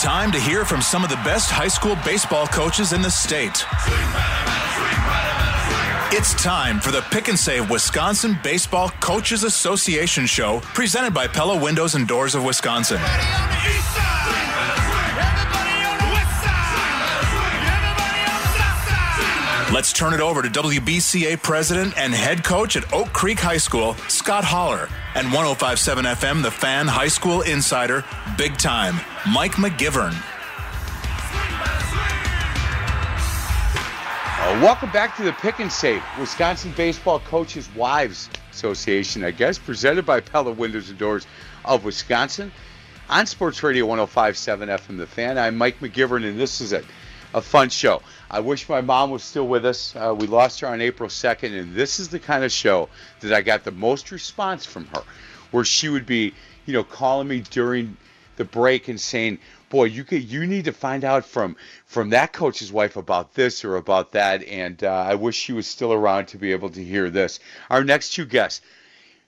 Time to hear from some of the best high school baseball coaches in the state. It's time for the Pick and Save Wisconsin Baseball Coaches Association show presented by Pella Windows and Doors of Wisconsin. Let's turn it over to WBCA president and head coach at Oak Creek High School, Scott Holler, and 1057 FM, the fan high school insider, big time, Mike McGivern. Uh, welcome back to the Pick and Save, Wisconsin Baseball Coaches Wives Association, I guess, presented by Pella Windows and Doors of Wisconsin on Sports Radio 1057 FM The Fan. I'm Mike McGivern, and this is a, a fun show. I wish my mom was still with us. Uh, we lost her on April 2nd, and this is the kind of show that I got the most response from her, where she would be, you know, calling me during the break and saying, "Boy, you could, you need to find out from from that coach's wife about this or about that." And uh, I wish she was still around to be able to hear this. Our next two guests.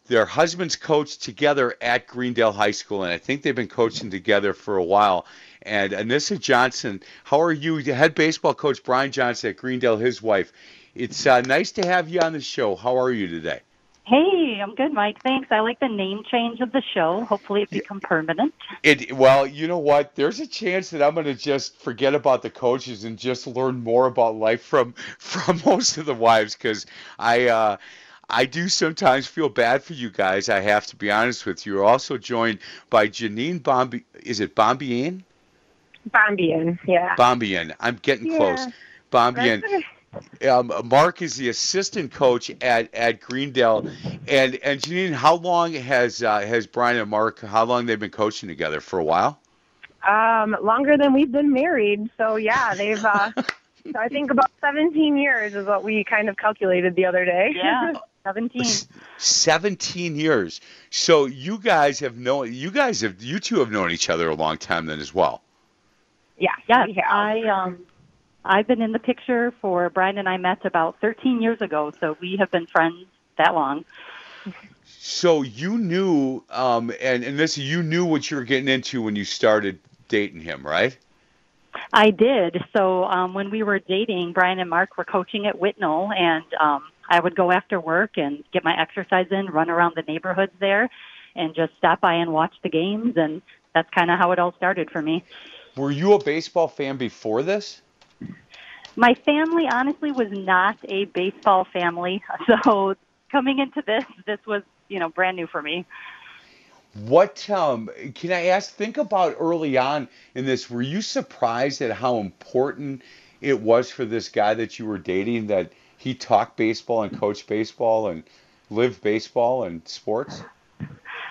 Their husbands coached together at Greendale High School, and I think they've been coaching together for a while and Anissa Johnson. How are you? Head baseball coach Brian Johnson at Greendale, his wife. It's uh, nice to have you on the show. How are you today? Hey, I'm good, Mike. Thanks. I like the name change of the show. Hopefully, it become permanent. It well, you know what? There's a chance that I'm going to just forget about the coaches and just learn more about life from from most of the wives because I. Uh, I do sometimes feel bad for you guys. I have to be honest with you. You're also joined by Janine Bombi. Is it Bombian? Bombian, yeah. Bombian. I'm getting Yeah. close. Bombian. Um, Mark is the assistant coach at, at Greendale, and and Janine, how long has uh, has Brian and Mark? How long they've been coaching together? For a while. Um, longer than we've been married, so yeah, they've. Uh, so I think about 17 years is what we kind of calculated the other day. Yeah, 17. Seventeen years. So you guys have known. You guys have. You two have known each other a long time then as well. Yeah, Yes, we have. I um, I've been in the picture for Brian and I met about 13 years ago, so we have been friends that long. So you knew, um, and and this you knew what you were getting into when you started dating him, right? I did. So um, when we were dating, Brian and Mark were coaching at Whitnall, and um, I would go after work and get my exercise in, run around the neighborhoods there, and just stop by and watch the games. And that's kind of how it all started for me. Were you a baseball fan before this? My family honestly was not a baseball family, so coming into this, this was you know brand new for me. What um, can I ask? Think about early on in this. Were you surprised at how important it was for this guy that you were dating that he talked baseball and coached baseball and lived baseball and sports?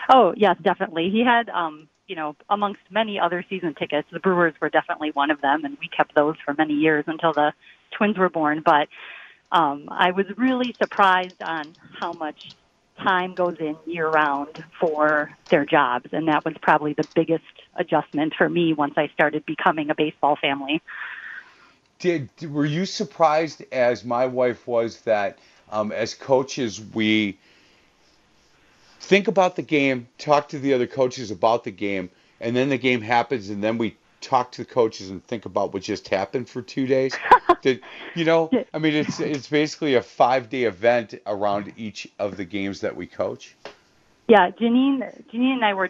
Oh yes, definitely. He had um, you know amongst many other season tickets, the Brewers were definitely one of them, and we kept those for many years until the Twins were born. But um, I was really surprised on how much time goes in year round for their jobs, and that was probably the biggest adjustment for me once I started becoming a baseball family. Did were you surprised as my wife was that um, as coaches we think about the game, talk to the other coaches about the game, and then the game happens, and then we talk to the coaches and think about what just happened for two days. Did you know? I mean, it's it's basically a five day event around each of the games that we coach. Yeah, Janine, Janine and I were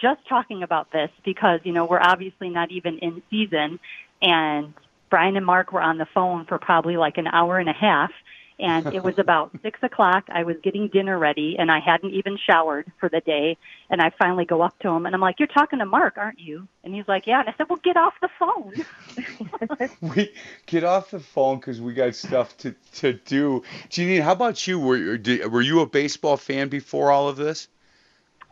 just talking about this because, you know, we're obviously not even in season and Brian and Mark were on the phone for probably like an hour and a half and it was about six o'clock. I was getting dinner ready, and I hadn't even showered for the day. And I finally go up to him, and I'm like, "You're talking to Mark, aren't you?" And he's like, "Yeah." And I said, "Well, get off the phone." we get off the phone because we got stuff to to do. Janine, how about you? Were you were you a baseball fan before all of this?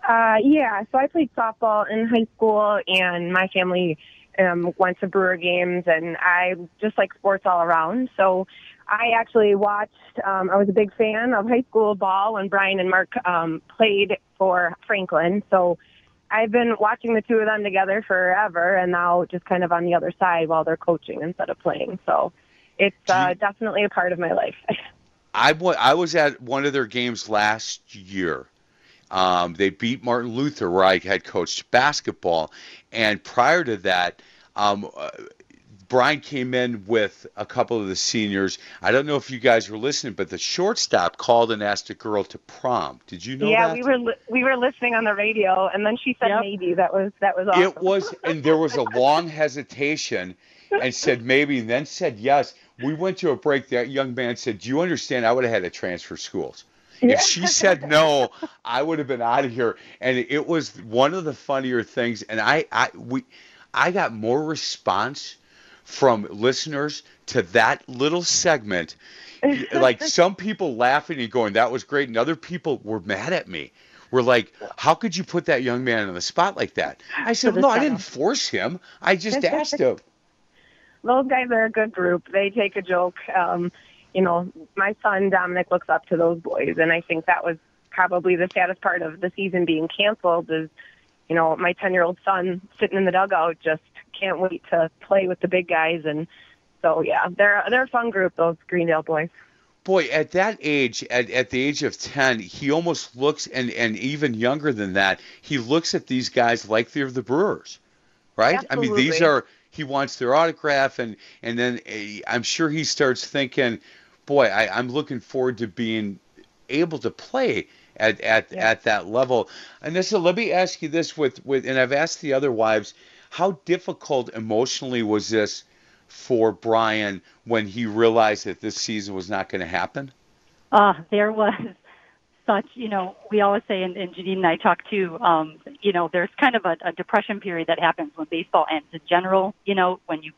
Uh, yeah. So I played softball in high school, and my family um, went to Brewer games, and I just like sports all around. So I actually watched. Um, I was a big fan of high school ball when Brian and Mark um, played for Franklin. So I've been watching the two of them together forever, and now just kind of on the other side while they're coaching instead of playing. So it's uh, definitely a part of my life. I I was at one of their games last year. Um, they beat Martin Luther, where I had coached basketball, and prior to that, um, uh, Brian came in with a couple of the seniors. I don't know if you guys were listening, but the shortstop called and asked a girl to prom. Did you know yeah, that? we were li- we were listening on the radio, and then she said Yep. maybe. That was that was awesome. It was, and there was a long hesitation, and said maybe, and then said yes. We went to a break. That young man said, "Do you understand? I would have had to transfer schools." If she said no, I would have been out of here. And it was one of the funnier things. And I, I, we, I got more response from listeners to that little segment. like some people laughing and going, "That was great," and other people were mad at me. Were like, "How could you put that young man on the spot like that?" I said, "No, I didn't force him. I just asked him." those guys are a good group. They take a joke. Um, you know, my son Dominic looks up to those boys, and I think that was probably the saddest part of the season being canceled. Is you know, my ten year old son sitting in the dugout just can't wait to play with the big guys, and so yeah, they're they're a fun group. Those Greendale boys. Boy, at that age, at, at the age of 10, he almost looks, and, and even younger than that, he looks at these guys like they're the Brewers, right? I mean, these are, he wants their autograph, and, and then eh, I'm sure he starts thinking, boy, I, I'm looking forward to being able to play at, at, Yeah. at that level. And this, let me ask you this with, with, and I've asked the other wives, how difficult emotionally was this for Brian when he realized that this season was not going to happen? Uh, there was such, you know, we always say, and, and Janine and I talk too, um, you know, there's kind of a, a depression period that happens when baseball ends in general, you know, when you,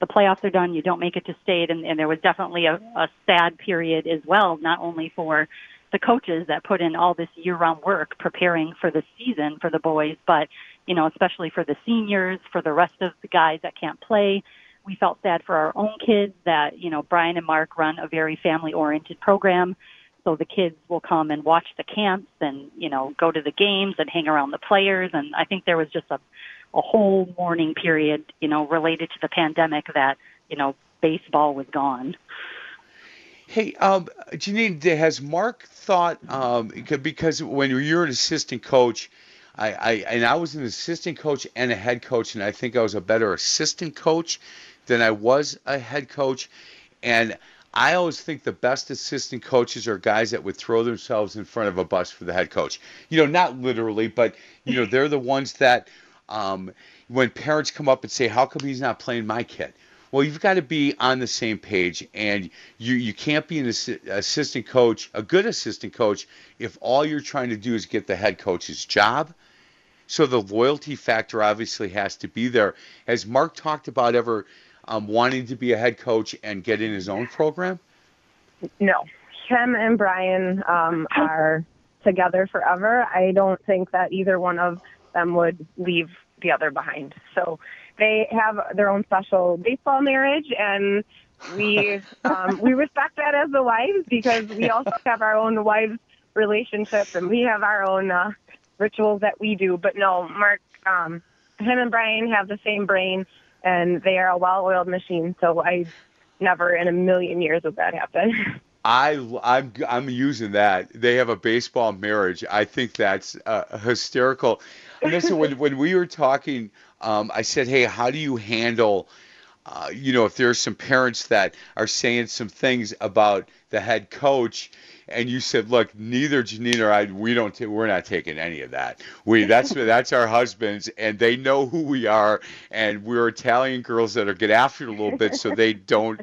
the playoffs are done, you don't make it to state, and, and there was definitely a, a sad period as well, not only for the coaches that put in all this year-round work preparing for the season for the boys, but, you know, especially for the seniors, for the rest of the guys that can't play. We felt sad for our own kids that you know Brian and Mark run a very family oriented program. So the kids will come and watch the camps and you know go to the games and hang around the players. And I think there was just a a whole mourning period you know related to the pandemic that you know baseball was gone. Hey, um, Janine, has Mark thought um, because when you're an assistant coach, I, I and I was an assistant coach and a head coach, and I think I was a better assistant coach than I was a head coach, and I always think the best assistant coaches are guys that would throw themselves in front of a bus for the head coach. You know, not literally, but you know, they're the ones that um, when parents come up and say, "How come he's not playing my kid?" Well, you've got to be on the same page, and you you can't be an assi- assistant coach, a good assistant coach, if all you're trying to do is get the head coach's job. So the loyalty factor obviously has to be there. Has Mark talked about ever um, wanting to be a head coach and get in his own program? No, him and Brian um, are together forever. I don't think that either one of them would leave the other behind. So they have their own special baseball marriage, and we um, we respect that as the wives because we also have our own wives relationship and we have our own uh, rituals that we do. But no, Mark, um, him and Brian have the same brain, and they are a well-oiled machine. So I never in a million years would that happen. I I'm I'm using that. They have a baseball marriage. I think that's uh, hysterical. And listen, when when we were talking, um, I said, "Hey, how do you handle uh, you know, if there's some parents that are saying some things about the head coach, and you said, "Look, neither Janine or I, we don't, t- we're not taking any of that. We that's that's our husbands, and they know who we are, and we're Italian girls that are get after it a little bit, so they don't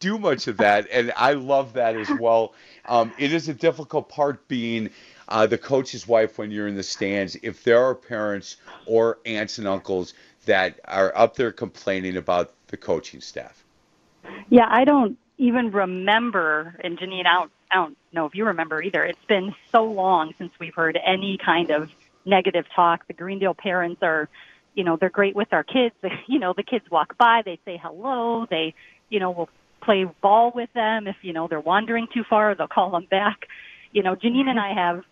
do much of that. And I love that as well. Um, it is a difficult part being uh, the coach's wife when you're in the stands. If there are parents or aunts and uncles that are up there complaining about the coaching staff. Yeah, I don't even remember, and Janine, I don't, I don't know if you remember either. It's been so long since we've heard any kind of negative talk. The Greendale parents are, you know, they're great with our kids. You know, the kids walk by, they say hello, they, you know, will play ball with them. If, you know, they're wandering too far, they'll call them back. You know, Janine and I mm-hmm. have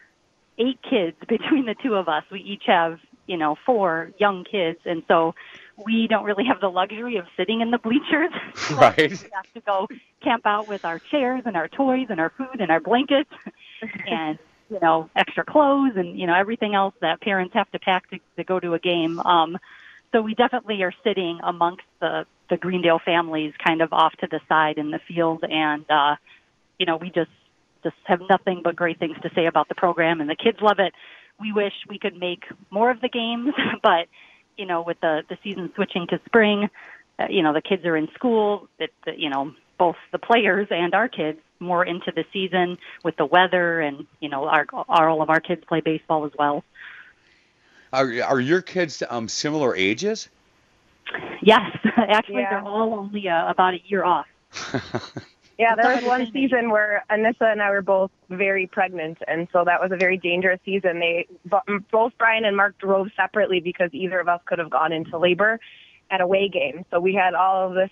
eight kids between the two of us. We each have, you know, four young kids. And so we don't really have the luxury of sitting in the bleachers. Right. we have to go camp out with our chairs and our toys and our food and our blankets and, you know, extra clothes and, you know, everything else that parents have to pack to, to go to a game. Um, so we definitely are sitting amongst the, the Greendale families kind of off to the side in the field. And, uh, you know, we just, just have nothing but great things to say about the program and the kids love it. We wish we could make more of the games, but you know, with the the season switching to spring, uh, you know, the kids are in school. That the, you know, both the players and our kids more into the season with the weather, and you know, our, our all of our kids play baseball as well. Are are your kids um, similar ages? Yes, actually, Yeah. they're all only uh, about a year off. Yeah, there was one season where Anissa and I were both very pregnant, and so that was a very dangerous season. They both Brian and Mark drove separately because either of us could have gone into labor at a away game. So we had all of this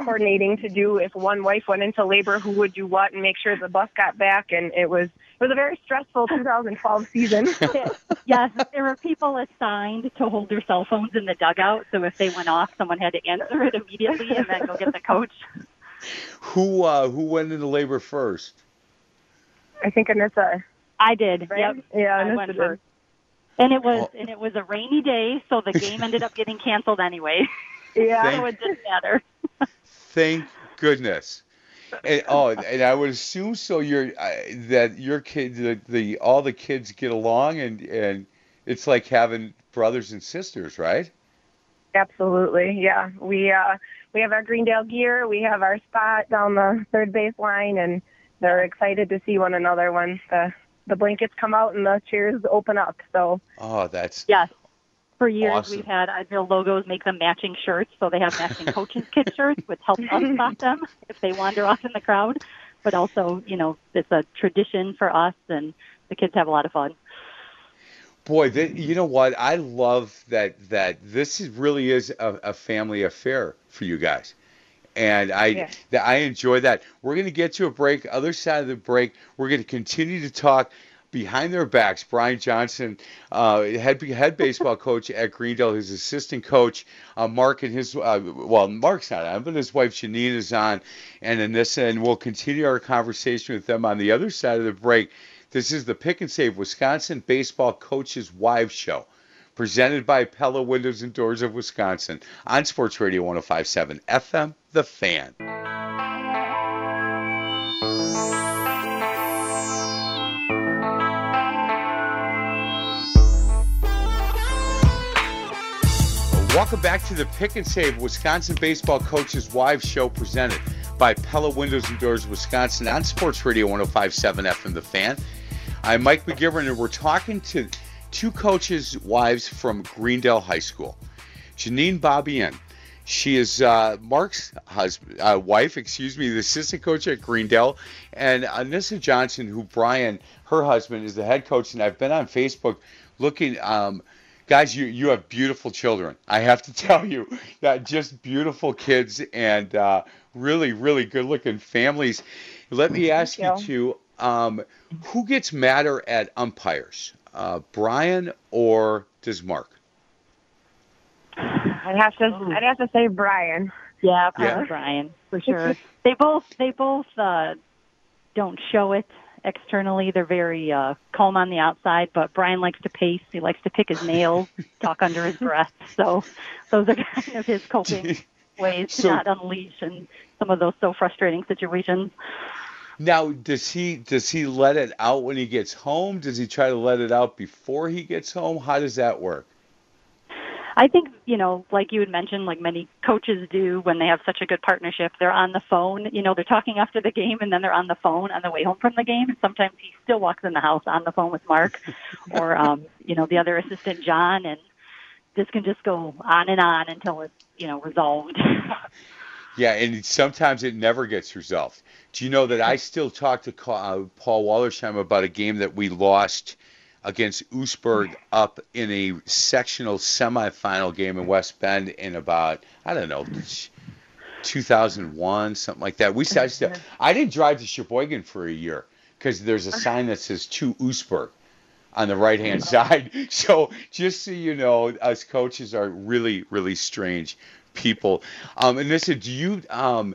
coordinating to do. If one wife went into labor, who would do what, and make sure the bus got back. And it was it was a very stressful 2012 season. yes, there were people assigned to hold their cell phones in the dugout, so if they went off, someone had to answer it immediately and then go get the coach. Who uh, who went into labor first? I think Anissa. I did. Right? Yep. Yeah, I Anissa went did. first. And it was Oh. and it was a rainy day, so the game ended up getting canceled anyway. Yeah. so it didn't matter. Thank goodness. And, oh, and I would assume so. You're uh, that your kid, the, the all the kids get along, and and it's like having brothers and sisters, right? Absolutely, yeah. We uh we have our Greendale gear. We have our spot down the third base line, and they're excited to see one another when the the blankets come out and the chairs open up. So Oh, that's Yes. For years Awesome. we've had uh, Ideal logos make them matching shirts, so they have matching coaches kid shirts, which helps us spot them if they wander off in the crowd. But also, you know, it's a tradition for us, and the kids have a lot of fun. Boy. That, you know what? I love that that this is, really is a, a family affair for you guys. And I Yeah. that I enjoy that. We're going to get to a break. Other side of the break, we're going to continue to talk behind their backs. Brian Johnson, uh, head head baseball coach at Greendale, his assistant coach, uh, Mark and his uh, well, Mark's not on, but his wife Janine is on, and Anissa, and we'll continue our conversation with them on the other side of the break. This is the Pick and Save Wisconsin Baseball Coaches Wives Show presented by Pella Windows and Doors of Wisconsin on Sports Radio 1057 FM, The Fan. Welcome back to the Pick and Save Wisconsin Baseball Coaches Wives Show presented by Pella Windows and Doors Wisconsin on Sports Radio 1057 FM, The Fan. I'm Mike McGivern, and we're talking to two coaches' wives from Greendale High School. Janine Bobbian. She is uh, Mark's husband, uh, wife, excuse me, the assistant coach at Greendale, and Anissa Johnson, who Brian, her husband, is the head coach. And I've been on Facebook looking. Um, guys, you you have beautiful children. I have to tell you that just beautiful kids and uh, really really good looking families. Let me ask you you. two: um, who gets madder at umpires, uh, Brian or does Mark? I'd have to I'd have to say Brian. Yeah, probably Yeah. Brian for sure. they both they both uh, don't show it externally. They're very uh, calm on the outside, but Brian likes to pace. He likes to pick his nails, talk under his breath. So those are kind of his coping. ways to So- not unleash in some of those so frustrating situations. Now, does he does he let it out when he gets home? Does he try to let it out before he gets home? How does that work? I think, you know, like you had mentioned, like many coaches do when they have such a good partnership, they're on the phone, you know, they're talking after the game and then they're on the phone on the way home from the game. And sometimes he still walks in the house on the phone with Mark or, um, you know, the other assistant, John. And this can just go on and on until it's, you know, resolved. Yeah, and sometimes it never gets resolved. Do you know that I still talk to uh, Paul Wallersheim about a game that we lost against Oosburg up in a sectional semifinal game in West Bend in about I don't know 2001 something like that. We I, still, I didn't drive to Sheboygan for a year because there's a sign that says to Oosburg on the right hand side. So just so you know, us coaches are really really strange people. Um, and listen, do you um,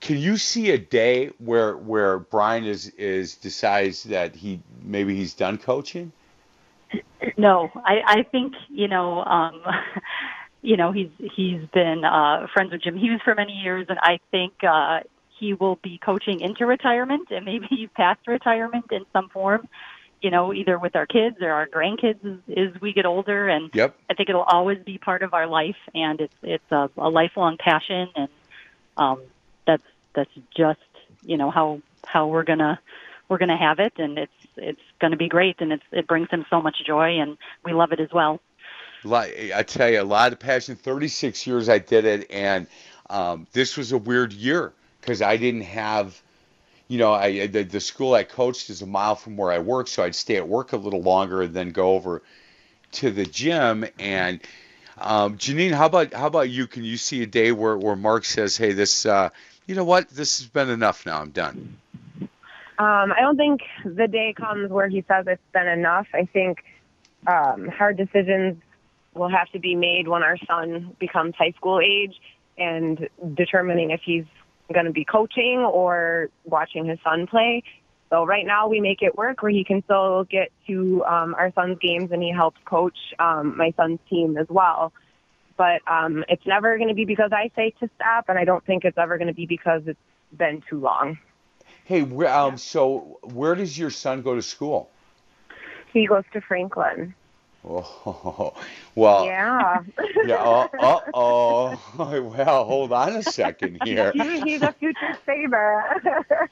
can you see a day where where Brian is is decides that he maybe he's done coaching? No, I, I think you know, um, you know, he's he's been uh, friends with Jim Hughes for many years, and I think uh, he will be coaching into retirement and maybe past retirement in some form. You know, either with our kids or our grandkids as, as we get older, and Yep. I think it'll always be part of our life, and it's it's a, a lifelong passion, and um, that's that's just you know how how we're gonna we're gonna have it, and it's it's gonna be great, and it's it brings them so much joy, and we love it as well. I tell you, a lot of passion. 36 years I did it, and um, this was a weird year because I didn't have, you know, I the, the school I coached is a mile from where I work, so I'd stay at work a little longer and then go over to the gym. And um, Janine, how about how about you? Can you see a day where where Mark says, "Hey, this, uh, you know what, this has been enough now. I'm done." Um, I don't think the day comes where he says it's been enough. I think um, hard decisions will have to be made when our son becomes high school age and determining if he's going to be coaching or watching his son play. So right now we make it work where he can still get to um, our son's games and he helps coach um, my son's team as well. But um, it's never going to be because I say to stop, and I don't think it's ever going to be because it's been too long. Hey, um, so where does your son go to school? He goes to Franklin. Oh, well, Yeah. yeah. Uh, uh oh. Well, hold on a second here. He's a future saver.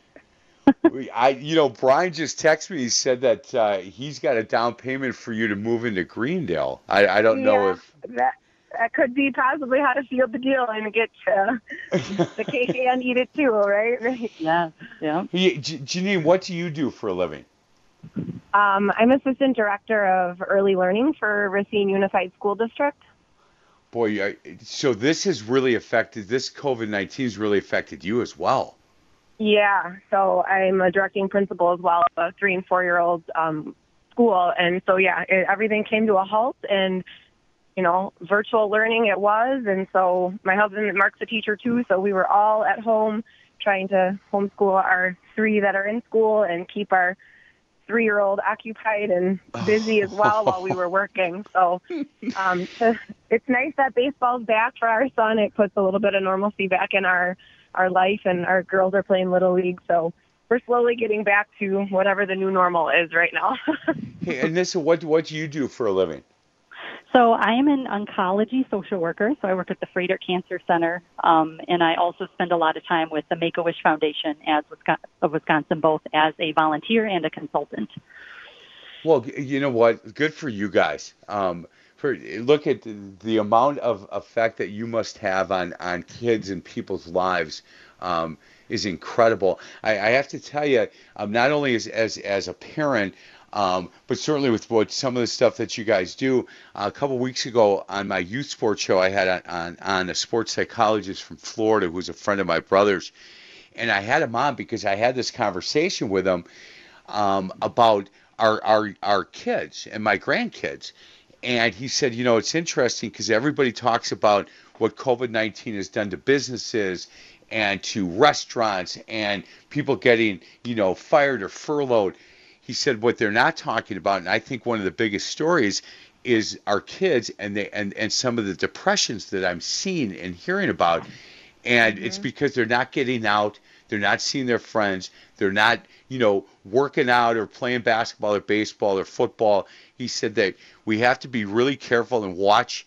I, you know, Brian just texted me. He said that uh, he's got a down payment for you to move into Greendale. I, I don't know if. that that could be possibly how to seal the deal and get to the KK and eat it too, right? Yeah, yeah. Hey, J- Janine, what do you do for a living? Um, I'm assistant director of early learning for Racine Unified School District. Boy, I, so this has really affected. This COVID nineteen has really affected you as well. Yeah, so I'm a directing principal as well of a three and four year old um, school, and so yeah, it, everything came to a halt, and you know, virtual learning it was, and so my husband Mark's a teacher too, so we were all at home trying to homeschool our three that are in school and keep our three year old occupied and busy as well while we were working. So um, it's nice that baseball's back for our son. It puts a little bit of normalcy back in our our life, and our girls are playing little league. So we're slowly getting back to whatever the new normal is right now. Hey, Anissa, what what do you do for a living? So I am an oncology social worker. So I work at the Froedtert Cancer Center, um, and I also spend a lot of time with the Make a Wish Foundation as Wisconsin, of Wisconsin, both as a volunteer and a consultant. Well, you know what? Good for you guys. Um, for look at the, the amount of effect that you must have on on kids and people's lives um, is incredible. I, I have to tell you, um, not only as as as a parent. Um, but certainly with what some of the stuff that you guys do. Uh, a couple weeks ago on my youth sports show, I had on, on, on a sports psychologist from Florida who's a friend of my brother's, and I had him on because I had this conversation with him um, about our, our our kids and my grandkids. And he said, you know, it's interesting because everybody talks about what COVID 19 has done to businesses and to restaurants and people getting, you know, fired or furloughed. He said what they're not talking about, and I think one of the biggest stories is our kids and they and and some of the depressions that I'm seeing and hearing about, and it's because they're not getting out, they're not seeing their friends, they're not you know working out or playing basketball or baseball or football. He said that we have to be really careful and watch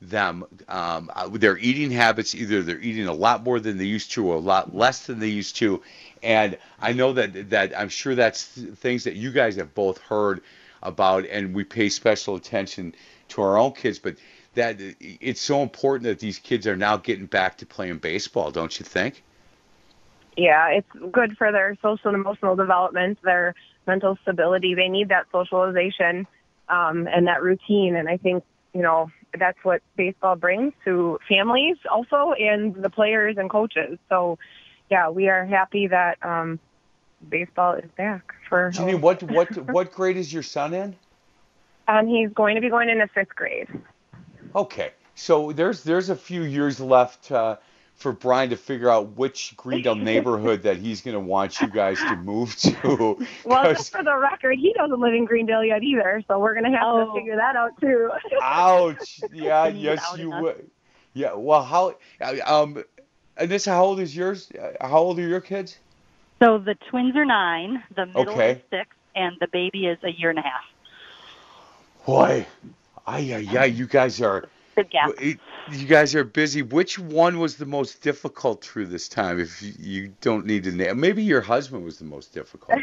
them um, uh, their eating habits either they're eating a lot more than they used to or a lot less than they used to and i know that that i'm sure that's things that you guys have both heard about and we pay special attention to our own kids but that it's so important that these kids are now getting back to playing baseball don't you think Yeah, it's good for their social and emotional development, their mental stability. They need that socialization um, and that routine. And I think, you know, that's what baseball brings to families also and the players and coaches. So, yeah, we are happy that um, baseball is back for. Jeannie, what what what grade is your son in Um, he's going to be going into fifth grade. Okay, so there's there's a few years left uh, for Brian to figure out which Greendale neighborhood that he's going to want you guys to move to. well, just for the record, he doesn't live in Greendale yet either, so we're going to have Oh. to figure that out too. ouch! Yeah, yes, you us. would. Yeah, well, how? Um, Anissa, how old is yours? Uh, How old are your kids? So the twins are nine, the middle Okay. is six, and the baby is a year and a half. Boy, ay, ay, ay, you guys are. Big gap. You guys are busy. Which one was the most difficult through this time? If you, you don't need to name, maybe your husband was the most difficult.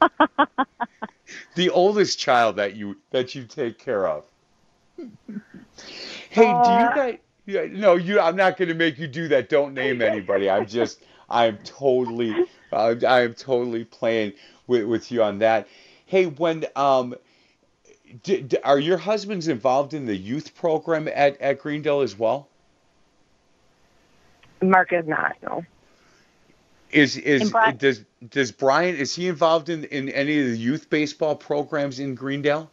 the oldest child that you that you take care of. Hey, do you Uh, guys? Yeah, no, you. I'm not going to make you do that. Don't name anybody. I'm just. I'm totally. Uh, I am totally playing with with you on that. Hey, when um, d- d- are your husbands involved in the youth program at at Greendale as well? Mark is not, no. Is is Brian- does does Brian is he involved in in any of the youth baseball programs in Greendale?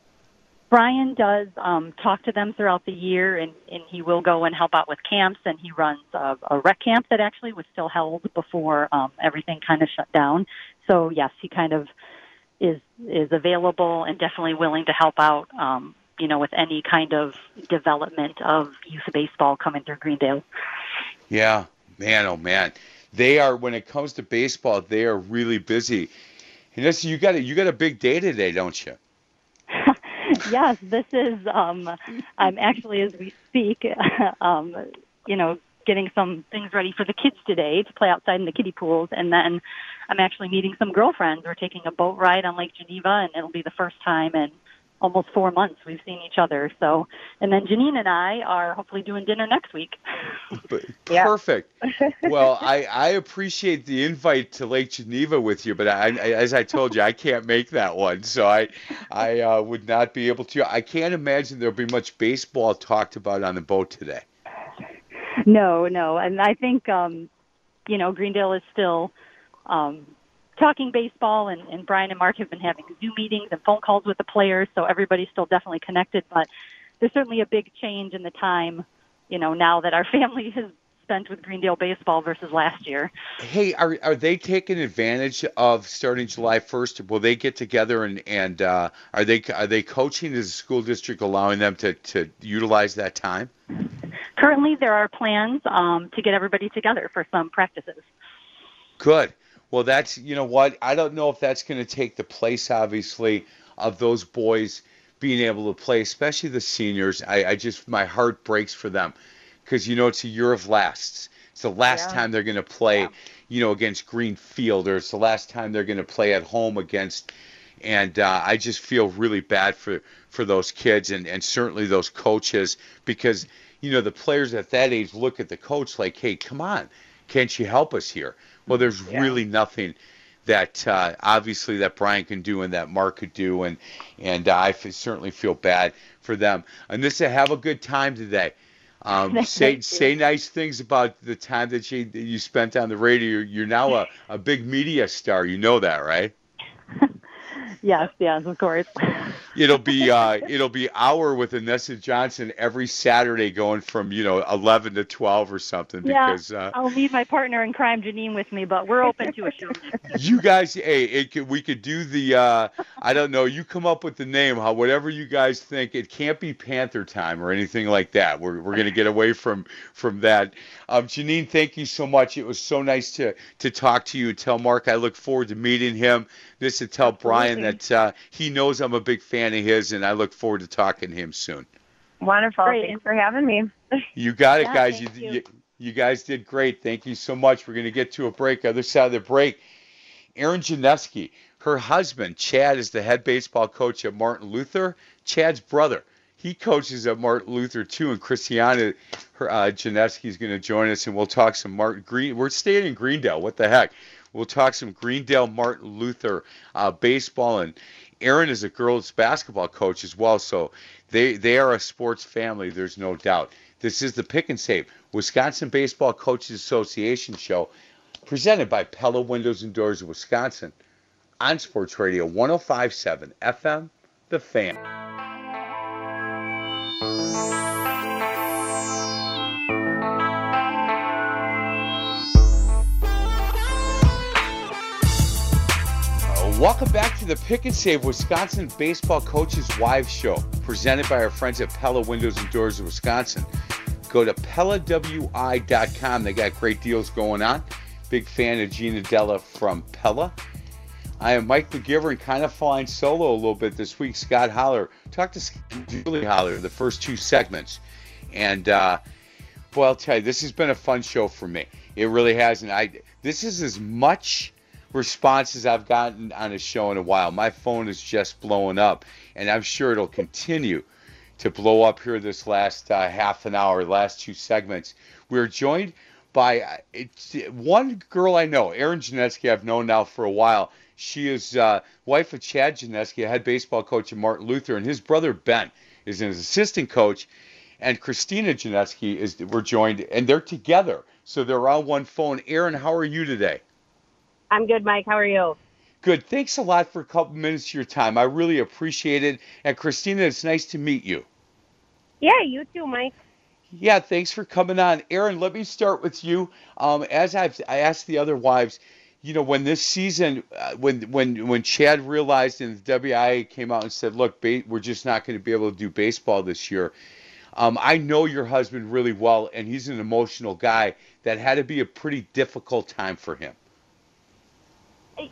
Brian does um, talk to them throughout the year, and, and he will go and help out with camps. And he runs a, a rec camp that actually was still held before um, everything kind of shut down. So yes, he kind of is is available and definitely willing to help out. Um, you know, with any kind of development of youth baseball coming through Greendale. Yeah, man, oh man, they are when it comes to baseball, they are really busy. And this, you got a, you got a big day today, don't you? Yes, this is. Um, I'm actually, as we speak, um, you know, getting some things ready for the kids today to play outside in the kiddie pools, and then I'm actually meeting some girlfriends. We're taking a boat ride on Lake Geneva, and it'll be the first time in almost four months we've seen each other. So, and then Janine and I are hopefully doing dinner next week. Perfect. well, I, I appreciate the invite to Lake Geneva with you, but I, I, as I told you, I can't make that one, so I I uh, would not be able to. I can't imagine there'll be much baseball talked about on the boat today. No, no, and I think um, you know Greendale is still um, talking baseball, and, and Brian and Mark have been having Zoom meetings and phone calls with the players, so everybody's still definitely connected. But there's certainly a big change in the time, you know, now that our family has spent with Greendale baseball versus last year. Hey, are are they taking advantage of starting July first? Will they get together and and uh, are they are they coaching? Is the school district allowing them to to utilize that time? Currently, there are plans um, to get everybody together for some practices. Good. Well, that's you know what I don't know if that's going to take the place, obviously, of those boys being able to play, especially the seniors. I, I just my heart breaks for them because you know it's a year of lasts. It's the last Yeah. time they're going to play, you know, against Greenfield, or it's the last time they're going to play at home against. And uh, I just feel really bad for for those kids and and certainly those coaches because you know the players at that age look at the coach like, hey, come on, can't you help us here? Well, there's Yeah. really nothing that uh, obviously that Brian can do and that Mark could do, and and uh, I f- certainly feel bad for them. And this, is have a good time today. Um, say say nice things about the time that you that you spent on the radio. You're, you're now a, a big media star. You know that, right? Yes, yes, of course. it'll be uh, it'll be hour with Anissa Johnson every Saturday, going from you know eleven to twelve or something. Yeah, Because uh, I'll leave my partner in crime, Janine, with me, but we're open to a show. you guys, hey, it could, we could do the uh, I don't know. You come up with the name, how whatever you guys think. It can't be Panther time or anything like that. We're we're gonna get away from from that. Um, Janine, thank you so much. It was so nice to to talk to you. Tell Mark I look forward to meeting him. Just to tell Brian that uh, he knows I'm a big fan of his, and I look forward to talking to him soon. Wonderful. Great. Thanks for having me. You got it, Yeah, guys. You, you. you you guys did great. Thank you so much. We're going to get to a break. Other side of the break, Erin Janeski, her husband Chad is the head baseball coach at Martin Luther. Chad's brother, he coaches at Martin Luther too, and Christiana, her uh, Janeski is going to join us, and we'll talk some Martin Green. We're staying in Greendale. What the heck? We'll talk some Greendale Martin Luther uh, baseball, and Erin is a girls basketball coach as well, so they they are a sports family. There's no doubt. This is the Pick and Save Wisconsin Baseball Coaches Association show, presented by Pella Windows and Doors of Wisconsin, on Sports Radio 105.7 FM, The Fan. Welcome back to the Pick and Save Wisconsin Baseball Coaches Wives Show, presented by our friends at Pella Windows and Doors of Wisconsin. Go to PellaWI.com. They got great deals going on. Big fan of Gina Della from Pella. I am Mike McGivern, kind of flying solo a little bit this week. Scott Holler talked to Julie Holler the first two segments, and uh, well, I'll tell you, this has been a fun show for me. It really has, and I this is as much response as I've gotten on a show in a while. My phone is just blowing up, and I'm sure it'll continue to blow up here this last uh, half an hour, last two segments. We're joined by uh, one girl I know, Erin Janeski. I've known now for a while. She is uh, wife of Chad Janeski, head baseball coach at Martin Luther, and his brother Ben is an assistant coach. And Christina Janeski is we're joined, and they're together, so they're on one phone. Erin, how are you today? I'm good, Mike. How are you? Good. Thanks a lot for a couple minutes of your time. I really appreciate it. And Christina, it's nice to meet you. Yeah, you too, Mike. Yeah, thanks for coming on. Erin, let me start with you. Um, as I've I asked the other wives, you know, when this season, uh, when when when Chad realized and the WIAA came out and said, "Look, ba- we're just not going to be able to do baseball this year." Um, I know your husband really well, and he's an emotional guy. That had to be a pretty difficult time for him.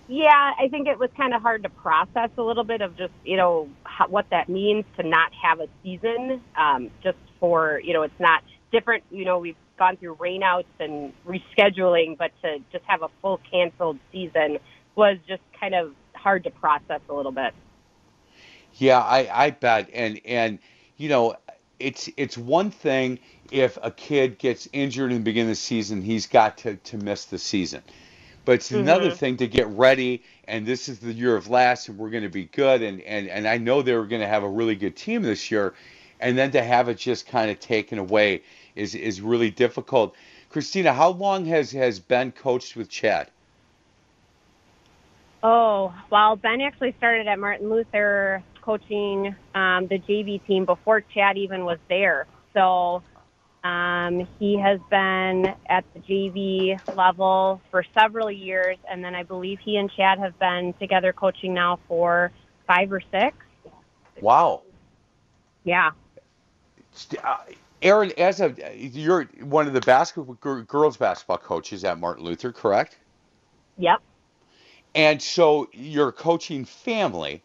Yeah, I think it was kind of hard to process a little bit of just, you know, how, what that means to not have a season. Um, just for, you know, it's not different. You know, we've gone through rainouts and rescheduling, but to just have a full canceled season was just kind of hard to process a little bit. Yeah, I, I bet. And and you know, it's it's one thing if a kid gets injured in the beginning of the season, he's got to, to miss the season. But it's another Mhm. thing to get ready and this is the year of last and we're gonna be good and, and, and I know they were gonna have a really good team this year and then to have it just kind of taken away is is really difficult. Christina, how long has, has Ben coached with Chad? Oh, well, Ben actually started at Martin Luther coaching um, the JV team before Chad even was there. So um, he has been at the JV level for several years, and then I believe he and Chad have been together coaching now for five or six. Wow. Yeah. Uh, Erin, as a you're one of the basketball girls basketball coaches at Martin Luther, correct? Yep. And so you're coaching family,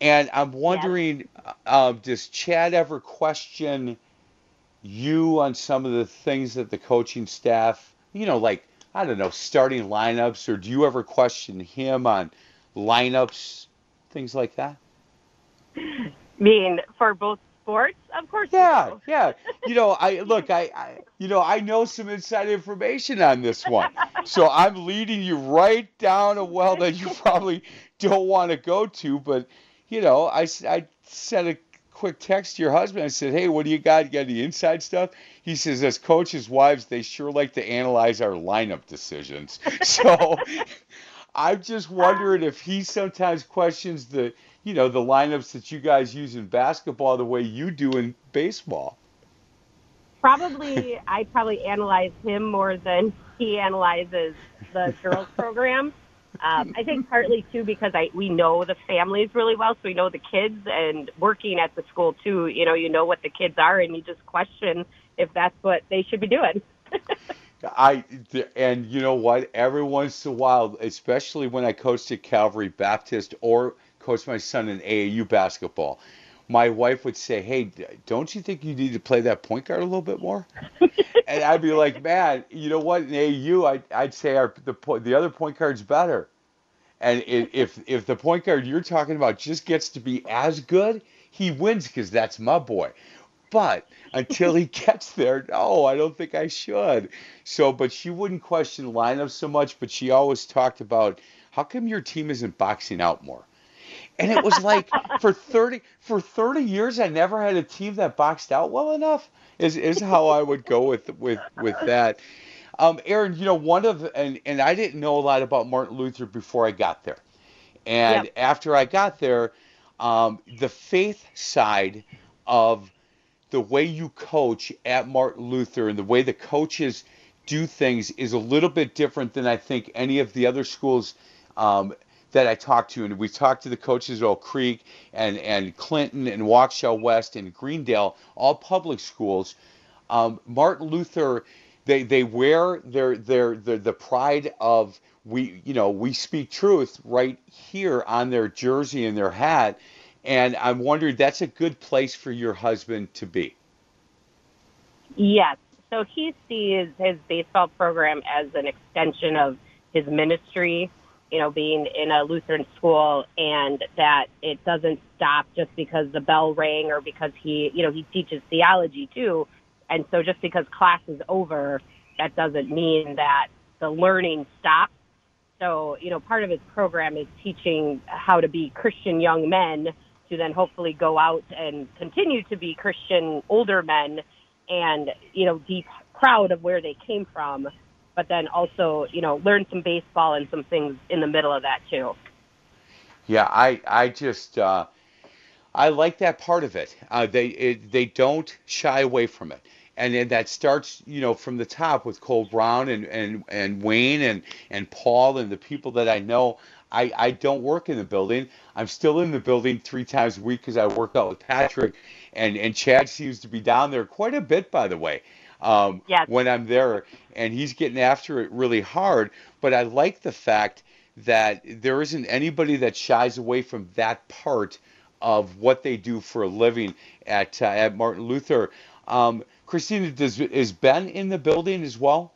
and I'm wondering, uh, does Chad ever question you on some of the things that the coaching staff, you know, like I don't know, starting lineups, or do you ever question him on lineups, things like that? I mean, for both sports, of course. you Yeah, do. yeah. You know, I look, I, I, you know, I know some inside information on this one, so I'm leading you right down a well that you probably don't want to go to. But you know, I, I said a quick text to your husband. I said, "Hey, what do you got? You got any inside stuff?" He says, "As coaches' wives, they sure like to analyze our lineup decisions." So I'm just wondering if he sometimes questions the, you know, the lineups that you guys use in basketball the way you do in baseball. Probably, I probably analyze him more than he analyzes the girls program. Um, I think partly too because I we know the families really well, so we know the kids, and working at the school too. You know, you know what the kids are, and you just question if that's what they should be doing. I and you know what? Every once in a while, especially when I coached at Calvary Baptist or coached my son in AAU basketball, my wife would say, "Hey, don't you think you need to play that point guard a little bit more?" and I'd be like, "Man, you know what? In AAU, I'd, I'd say our the the other point guard's better." And if if the point guard you're talking about just gets to be as good, he wins because that's my boy. But until he gets there, no, I don't think I should. So, but she wouldn't question lineups so much, but she always talked about how come your team isn't boxing out more? And it was like for 30 for 30 years I never had a team that boxed out well enough is is how I would go with with with that. Um, Erin, you know, one of and and I didn't know a lot about Martin Luther before I got there. And yep. after I got there, um, the faith side of the way you coach at Martin Luther and the way the coaches do things is a little bit different than I think any of the other schools um, that I talked to, and we talked to the coaches at Oak Creek and, and Clinton and Waukesha West and Greendale, all public schools. Um, Martin Luther, they, they wear their, their, their the pride of we you know we speak truth right here on their jersey and their hat, and I'm wondering that's a good place for your husband to be. Yes. So he sees his baseball program as an extension of his ministry you know, being in a Lutheran school and that it doesn't stop just because the bell rang or because he, you know, he teaches theology too. And so just because class is over, that doesn't mean that the learning stops. So, you know, part of his program is teaching how to be Christian young men to then hopefully go out and continue to be Christian older men and, you know, be proud of where they came from but then also, you know, learn some baseball and some things in the middle of that too. Yeah, I I just uh, I like that part of it. Uh, they it, they don't shy away from it, and then that starts you know from the top with Cole Brown and and and Wayne and and Paul and the people that I know. I, I don't work in the building. I'm still in the building three times a week because I work out with Patrick, and and Chad seems to be down there quite a bit, by the way um, yes. when I'm there, and he's getting after it really hard. But I like the fact that there isn't anybody that shies away from that part of what they do for a living at uh, at Martin Luther. Um, Christina, does is Ben in the building as well?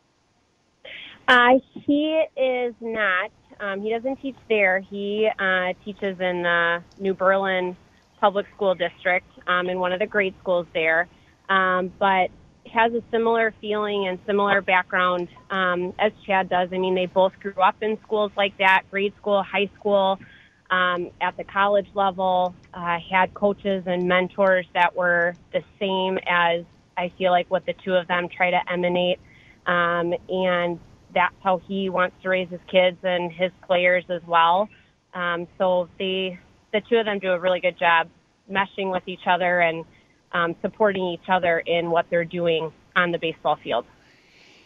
Uh, he is not. Um, he doesn't teach there. He uh, teaches in the New Berlin Public School District um, in one of the grade schools there. Um, but has a similar feeling and similar background um, as Chad does. I mean, they both grew up in schools like that, grade school, high school, um, at the college level, uh, had coaches and mentors that were the same as I feel like what the two of them try to emanate. Um, and that's how he wants to raise his kids and his players as well. Um, so they, the two of them do a really good job meshing with each other and um, supporting each other in what they're doing on the baseball field.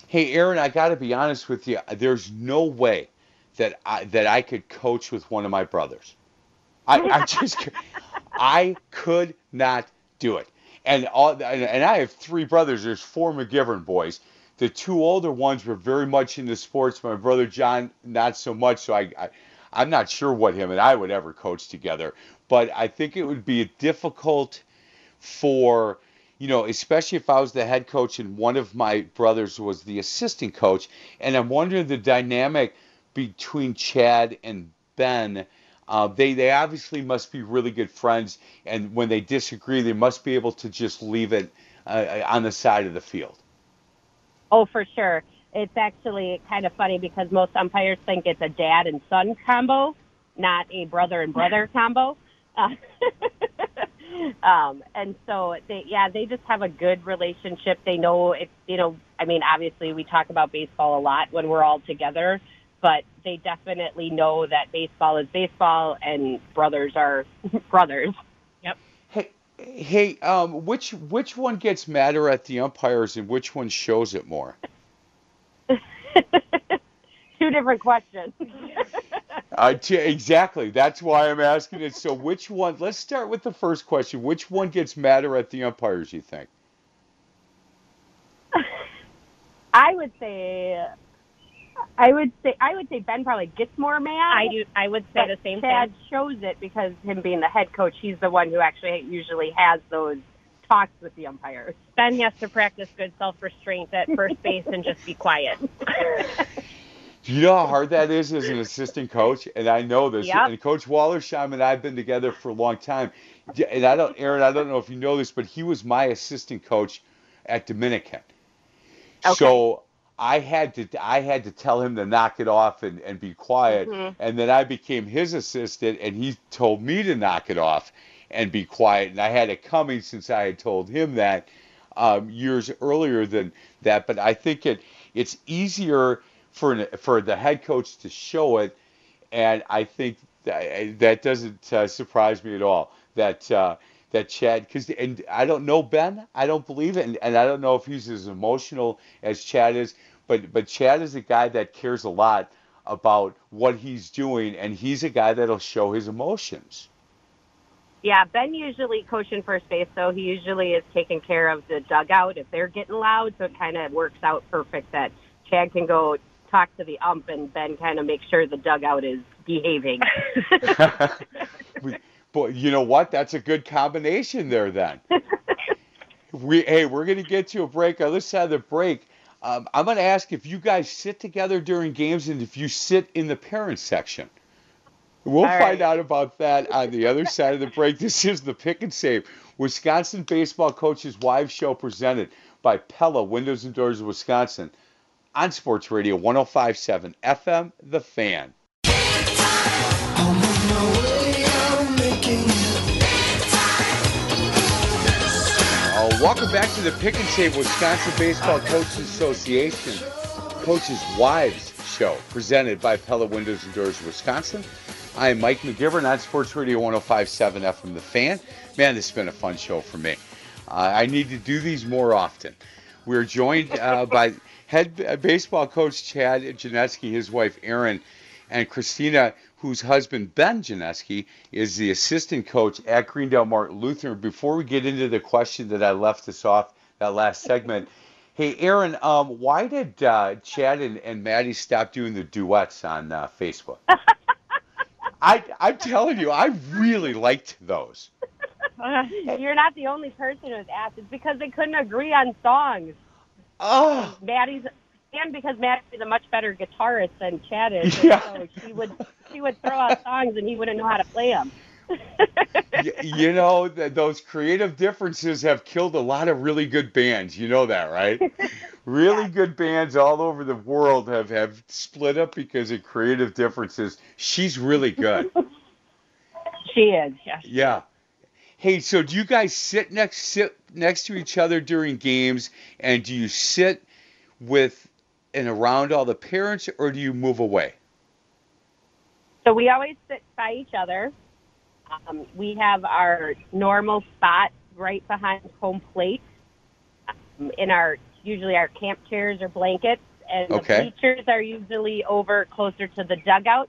Hey, Erin, I got to be honest with you. There's no way that I, that I could coach with one of my brothers. I, I just, I could not do it. And all, and I have three brothers. There's four McGivern boys. The two older ones were very much into sports. My brother John, not so much. So I, I I'm not sure what him and I would ever coach together. But I think it would be a difficult for you know, especially if I was the head coach and one of my brothers was the assistant coach. And I'm wondering the dynamic between Chad and Ben. Uh, they they obviously must be really good friends, and when they disagree, they must be able to just leave it uh, on the side of the field. Oh, for sure. It's actually kind of funny because most umpires think it's a dad and son combo, not a brother and brother combo. Uh, um, and so they, yeah, they just have a good relationship. They know if, you know, I mean, obviously we talk about baseball a lot when we're all together, but they definitely know that baseball is baseball and brothers are brothers. Yep. Hey, hey, um, which which one gets madder at the umpires and which one shows it more? Two different questions. uh, t- exactly. That's why I'm asking it. So, which one? Let's start with the first question. Which one gets madder at the umpires? You think? I would say I would say I would say Ben probably gets more mad. I do. I would say the same Chad thing. shows it because him being the head coach, he's the one who actually usually has those talks with the umpires. Ben has to practice good self-restraint at first base and just be quiet. Do you know how hard that is as an assistant coach? And I know this. Yep. And Coach Wallersheim and I have been together for a long time. And I don't, Erin, I don't know if you know this, but he was my assistant coach at Dominican. Okay. So I had to, I had to tell him to knock it off and, and be quiet. Mhm. And then I became his assistant, and he told me to knock it off and be quiet. And I had it coming since I had told him that um, years earlier than that. But I think it it's easier for an, for the head coach to show it, and I think that, that doesn't uh, surprise me at all. That uh, that Chad, because and I don't know Ben, I don't believe it, and, and I don't know if he's as emotional as Chad is, but but Chad is a guy that cares a lot about what he's doing, and he's a guy that'll show his emotions. Yeah, Ben usually coaching first base, so he usually is taking care of the dugout if they're getting loud. So it kind of works out perfect that Chad can go talk to the ump and Ben kind of make sure the dugout is behaving. We- But you know what? That's a good combination there. Then we hey, we're gonna get to a break. On this side of the break, um, I'm gonna ask if you guys sit together during games and if you sit in the parents section. We'll All find right. out about that on the other side of the break. This is the Pick and Save Wisconsin Baseball Coaches Wives Show presented by Pella Windows and Doors of Wisconsin on Sports Radio 105.7 FM, The Fan. Uh, welcome back to the Pick and Save Wisconsin Baseball Coaches Association Coaches Wives Show, presented by Pella Windows and Doors Wisconsin. I am Mike McGivern on Sports Radio 105.7 FM The Fan. Man, this has been a fun show for me. Uh, I need to do these more often. We're joined uh, by head uh, baseball coach Chad Janeski, his wife Erin, and Christina, whose husband Ben Janeski is the assistant coach at Greendale Martin Luther. Before we get into the question that I left us off that last segment, hey Erin, um, why did uh, Chad and, and Maddie stop doing the duets on uh, Facebook? I I'm telling you, I really liked those. You're not the only person who's asked. It's because they couldn't agree on songs. Oh, Maddie's and because Maddie's a much better guitarist than Chad is, Yeah. so she would she would throw out songs and he wouldn't know how to play them. you know th- those creative differences have killed a lot of really good bands. You know that, right? really good bands all over the world have have split up because of creative differences. She's really good. She is. Yeah. Yeah. Hey, so do you guys sit next sit next to each other during games, and do you sit with and around all the parents, or do you move away? So we always sit by each other. Um, we have our normal spot right behind home plate um, in our usually our camp chairs or blankets, and Okay. the bleachers are usually over closer to the dugout.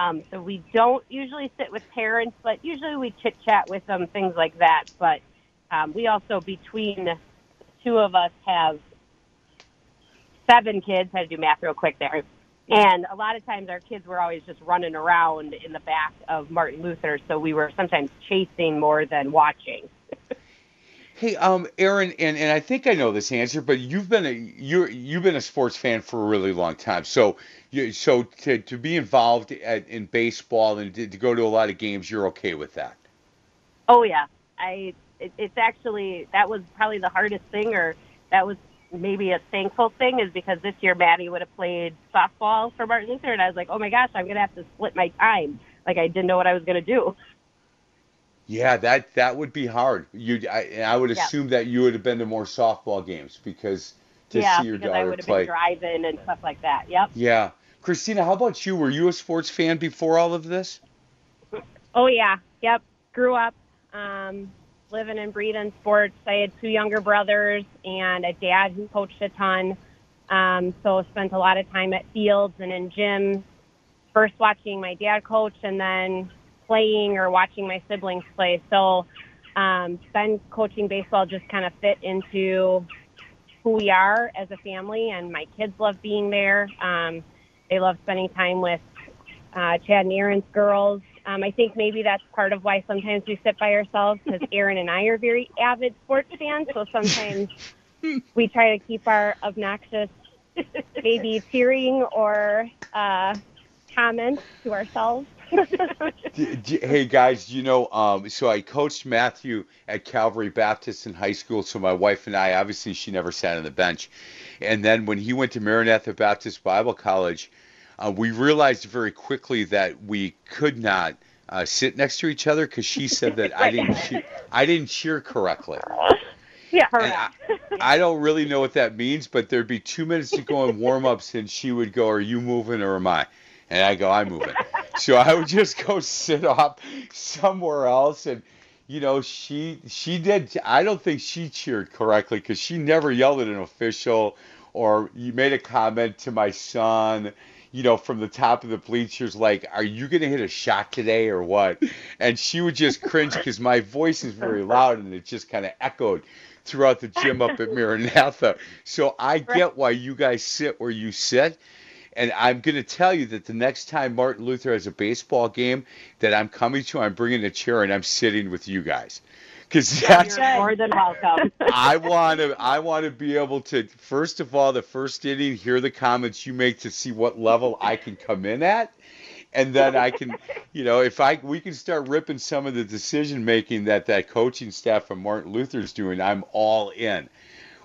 Um, so we don't usually sit with parents, but usually we chit chat with them, things like that. But um, we also between the two of us have seven kids. Had to do math real quick there. And a lot of times our kids were always just running around in the back of Martin Luther, so we were sometimes chasing more than watching. Hey, um, Erin, and, and I think I know this answer, but you've been a you're you've been a sports fan for a really long time. So you so to, to be involved at, in baseball and to, to go to a lot of games, you're okay with that. Oh yeah, I. It, it's actually that was probably the hardest thing, or that was maybe a thankful thing, is because this year Maddie would have played softball for Martin Luther, and I was like, oh my gosh, I'm gonna have to split my time. Like I didn't know what I was gonna do. Yeah, that that would be hard. You, I, I would Yeah. assume that you would have been to more softball games because to yeah, see your because I would have play. been driving and stuff like that. Yep. Yeah, Christina, how about you? Were you a sports fan before all of this? Oh yeah, yep. Grew up um, living and breathing sports. I had two younger brothers and a dad who coached a ton. Um, so spent a lot of time at fields and in gyms. First watching my dad coach, and then playing or watching my siblings play. So um, then coaching baseball just kind of fit into who we are as a family, and my kids love being there. Um, they love spending time with uh, Chad and Erin's girls. Um, I think maybe that's part of why sometimes we sit by ourselves because Erin and I are very avid sports fans. So sometimes we try to keep our obnoxious, maybe tearing or uh, comments to ourselves. D- d- hey guys, you know, um, so I coached Matthew at Calvary Baptist in high school. So my wife and I, obviously, she never sat on the bench. And then when he went to Maranatha Baptist Bible College, uh, we realized very quickly that we could not uh, sit next to each other because she said that I didn't cheer, I didn't cheer correctly. Yeah, I, I don't really know what that means, but there'd be two minutes to go in warm ups, and she would go, "Are you moving or am I?" And I go, "I'm moving." So I would just go sit off somewhere else, and you know, she she did. I don't think she cheered correctly because she never yelled at an official, or you made a comment to my son you know, from the top of the bleachers, like, "Are you gonna hit a shot today or what?" And she would just cringe because my voice is very loud and it just kind of echoed throughout the gym up at Maranatha. So I get why you guys sit where you sit. And I'm going to tell you that the next time Martin Luther has a baseball game that I'm coming to, I'm bringing a chair and I'm sitting with you guys because that's You're more than welcome. I want to I want to be able to first of all the first inning hear the comments you make to see what level I can come in at and then I can you know if I we can start ripping some of the decision making that that coaching staff from Martin Luther's doing I'm all in.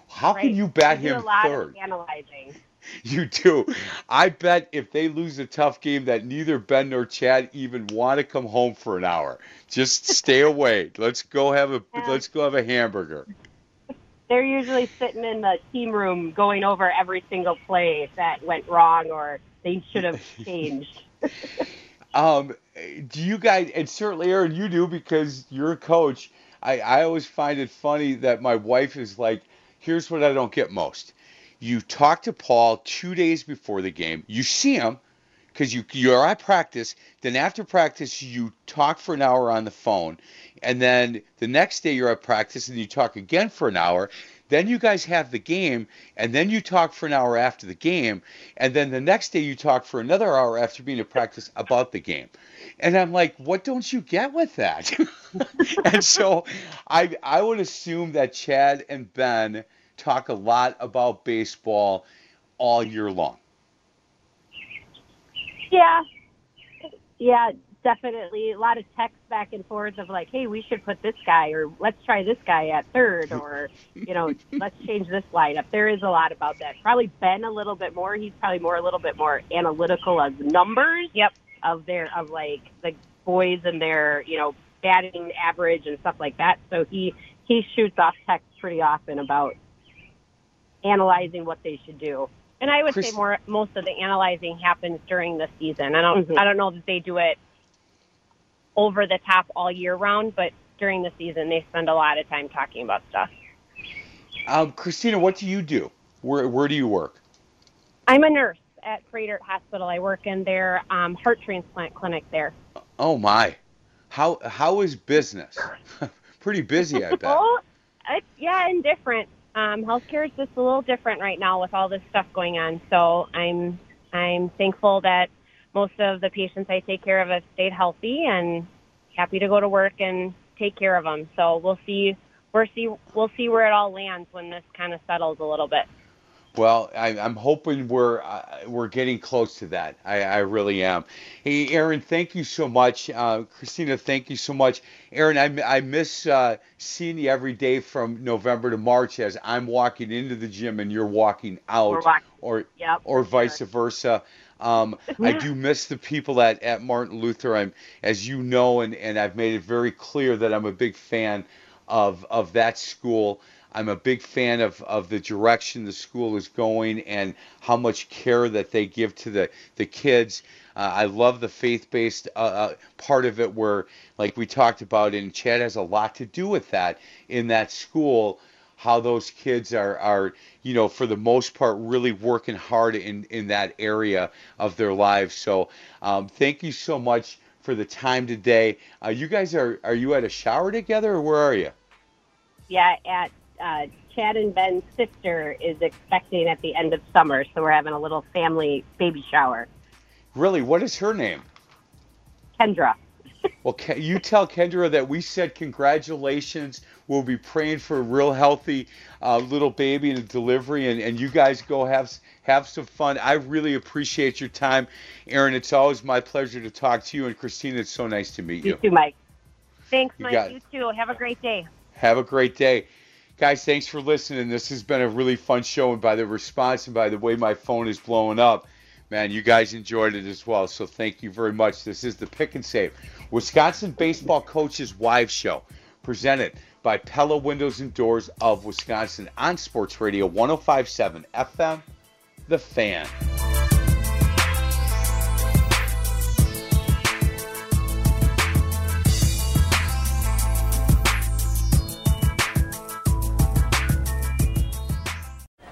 How Right. can you bat do him third? Analyzing. You do. I bet if they lose a tough game that neither Ben nor Chad even want to come home for an hour. Just stay away. Let's go have a let's go have a hamburger. They're usually sitting in the team room going over every single play that went wrong or they should have changed. Um, do you guys, and certainly Erin, you do because you're a coach. I, I always find it funny that my wife is like, here's what I don't get most. You talk to Paul two days before the game. You see him because you you're at practice. Then after practice, you talk for an hour on the phone, and then the next day you're at practice and you talk again for an hour. Then you guys have the game, and then you talk for an hour after the game, and then the next day you talk for another hour after being at practice about the game. And I'm like, what don't you get with that? and so I I would assume that Chad and Ben talk a lot about baseball all year long. Yeah. Yeah, definitely. A lot of text back and forth of like, hey, we should put this guy or let's try this guy at third or, you know, let's change this lineup. There is a lot about that. Probably Ben a little bit more. He's probably more a little bit more analytical of numbers. Yep. Of their of like the boys and their, you know, batting average and stuff like that. So he he shoots off text pretty often about analyzing what they should do. And I would Chris- say more most of the analyzing happens during the season. I don't I don't know that they do it over the top all year round, but during the season they spend a lot of time talking about stuff. Um, Christina, what do you do? Where where do you work? I'm a nurse at Froedtert Hospital. I work in their um, heart transplant clinic there. Oh my, how how is business? Pretty busy, I bet. Well, it's, yeah, and different. Um, healthcare is just a little different right now with all this stuff going on. So I'm I'm thankful that most of the patients I take care of have stayed healthy and happy to go to work and take care of them. So we'll see. We'll see. We'll see where it all lands when this kind of settles a little bit. Well, I, I'm hoping we're uh, we're getting close to that. I, I really am. Hey, Erin, thank you so much. Uh, Christina, thank you so much. Erin, I, I miss uh, seeing you every day from November to March as I'm walking into the gym and you're walking out, We're or Yep. or vice versa. Um, I do miss the people at, at Martin Luther. I'm, as you know, and, and I've made it very clear that I'm a big fan of of that school. I'm a big fan of, of the direction the school is going and how much care that they give to the, the kids. Uh, I love the faith based uh, uh, part of it where, like we talked about, and Chad has a lot to do with that in that school. How those kids are, are, you know, for the most part, really working hard in, in that area of their lives. So, um, thank you so much for the time today. Uh, you guys are, are you at a shower together or where are you? Yeah, at uh, Chad and Ben's sister is expecting at the end of summer, so we're having a little family baby shower. Really, what is her name? Kendra. Well, you tell Kendra that we said congratulations. We'll be praying for a real healthy uh, little baby and a delivery, and, and you guys go have have some fun. I really appreciate your time, Erin. It's always my pleasure to talk to you, and Christina, it's so nice to meet you. You too, Mike. Thanks, You Mike. You too. Have a great day. Have a great day. Guys, thanks for listening. This has been a really fun show, and by the response and by the way my phone is blowing up, man, you guys enjoyed it as well. So thank you very much. This is the Pick and Save Wisconsin Baseball Coaches Wives Show, presented by Pella Windows and Doors of Wisconsin on Sports Radio 1057 FM, The Fan.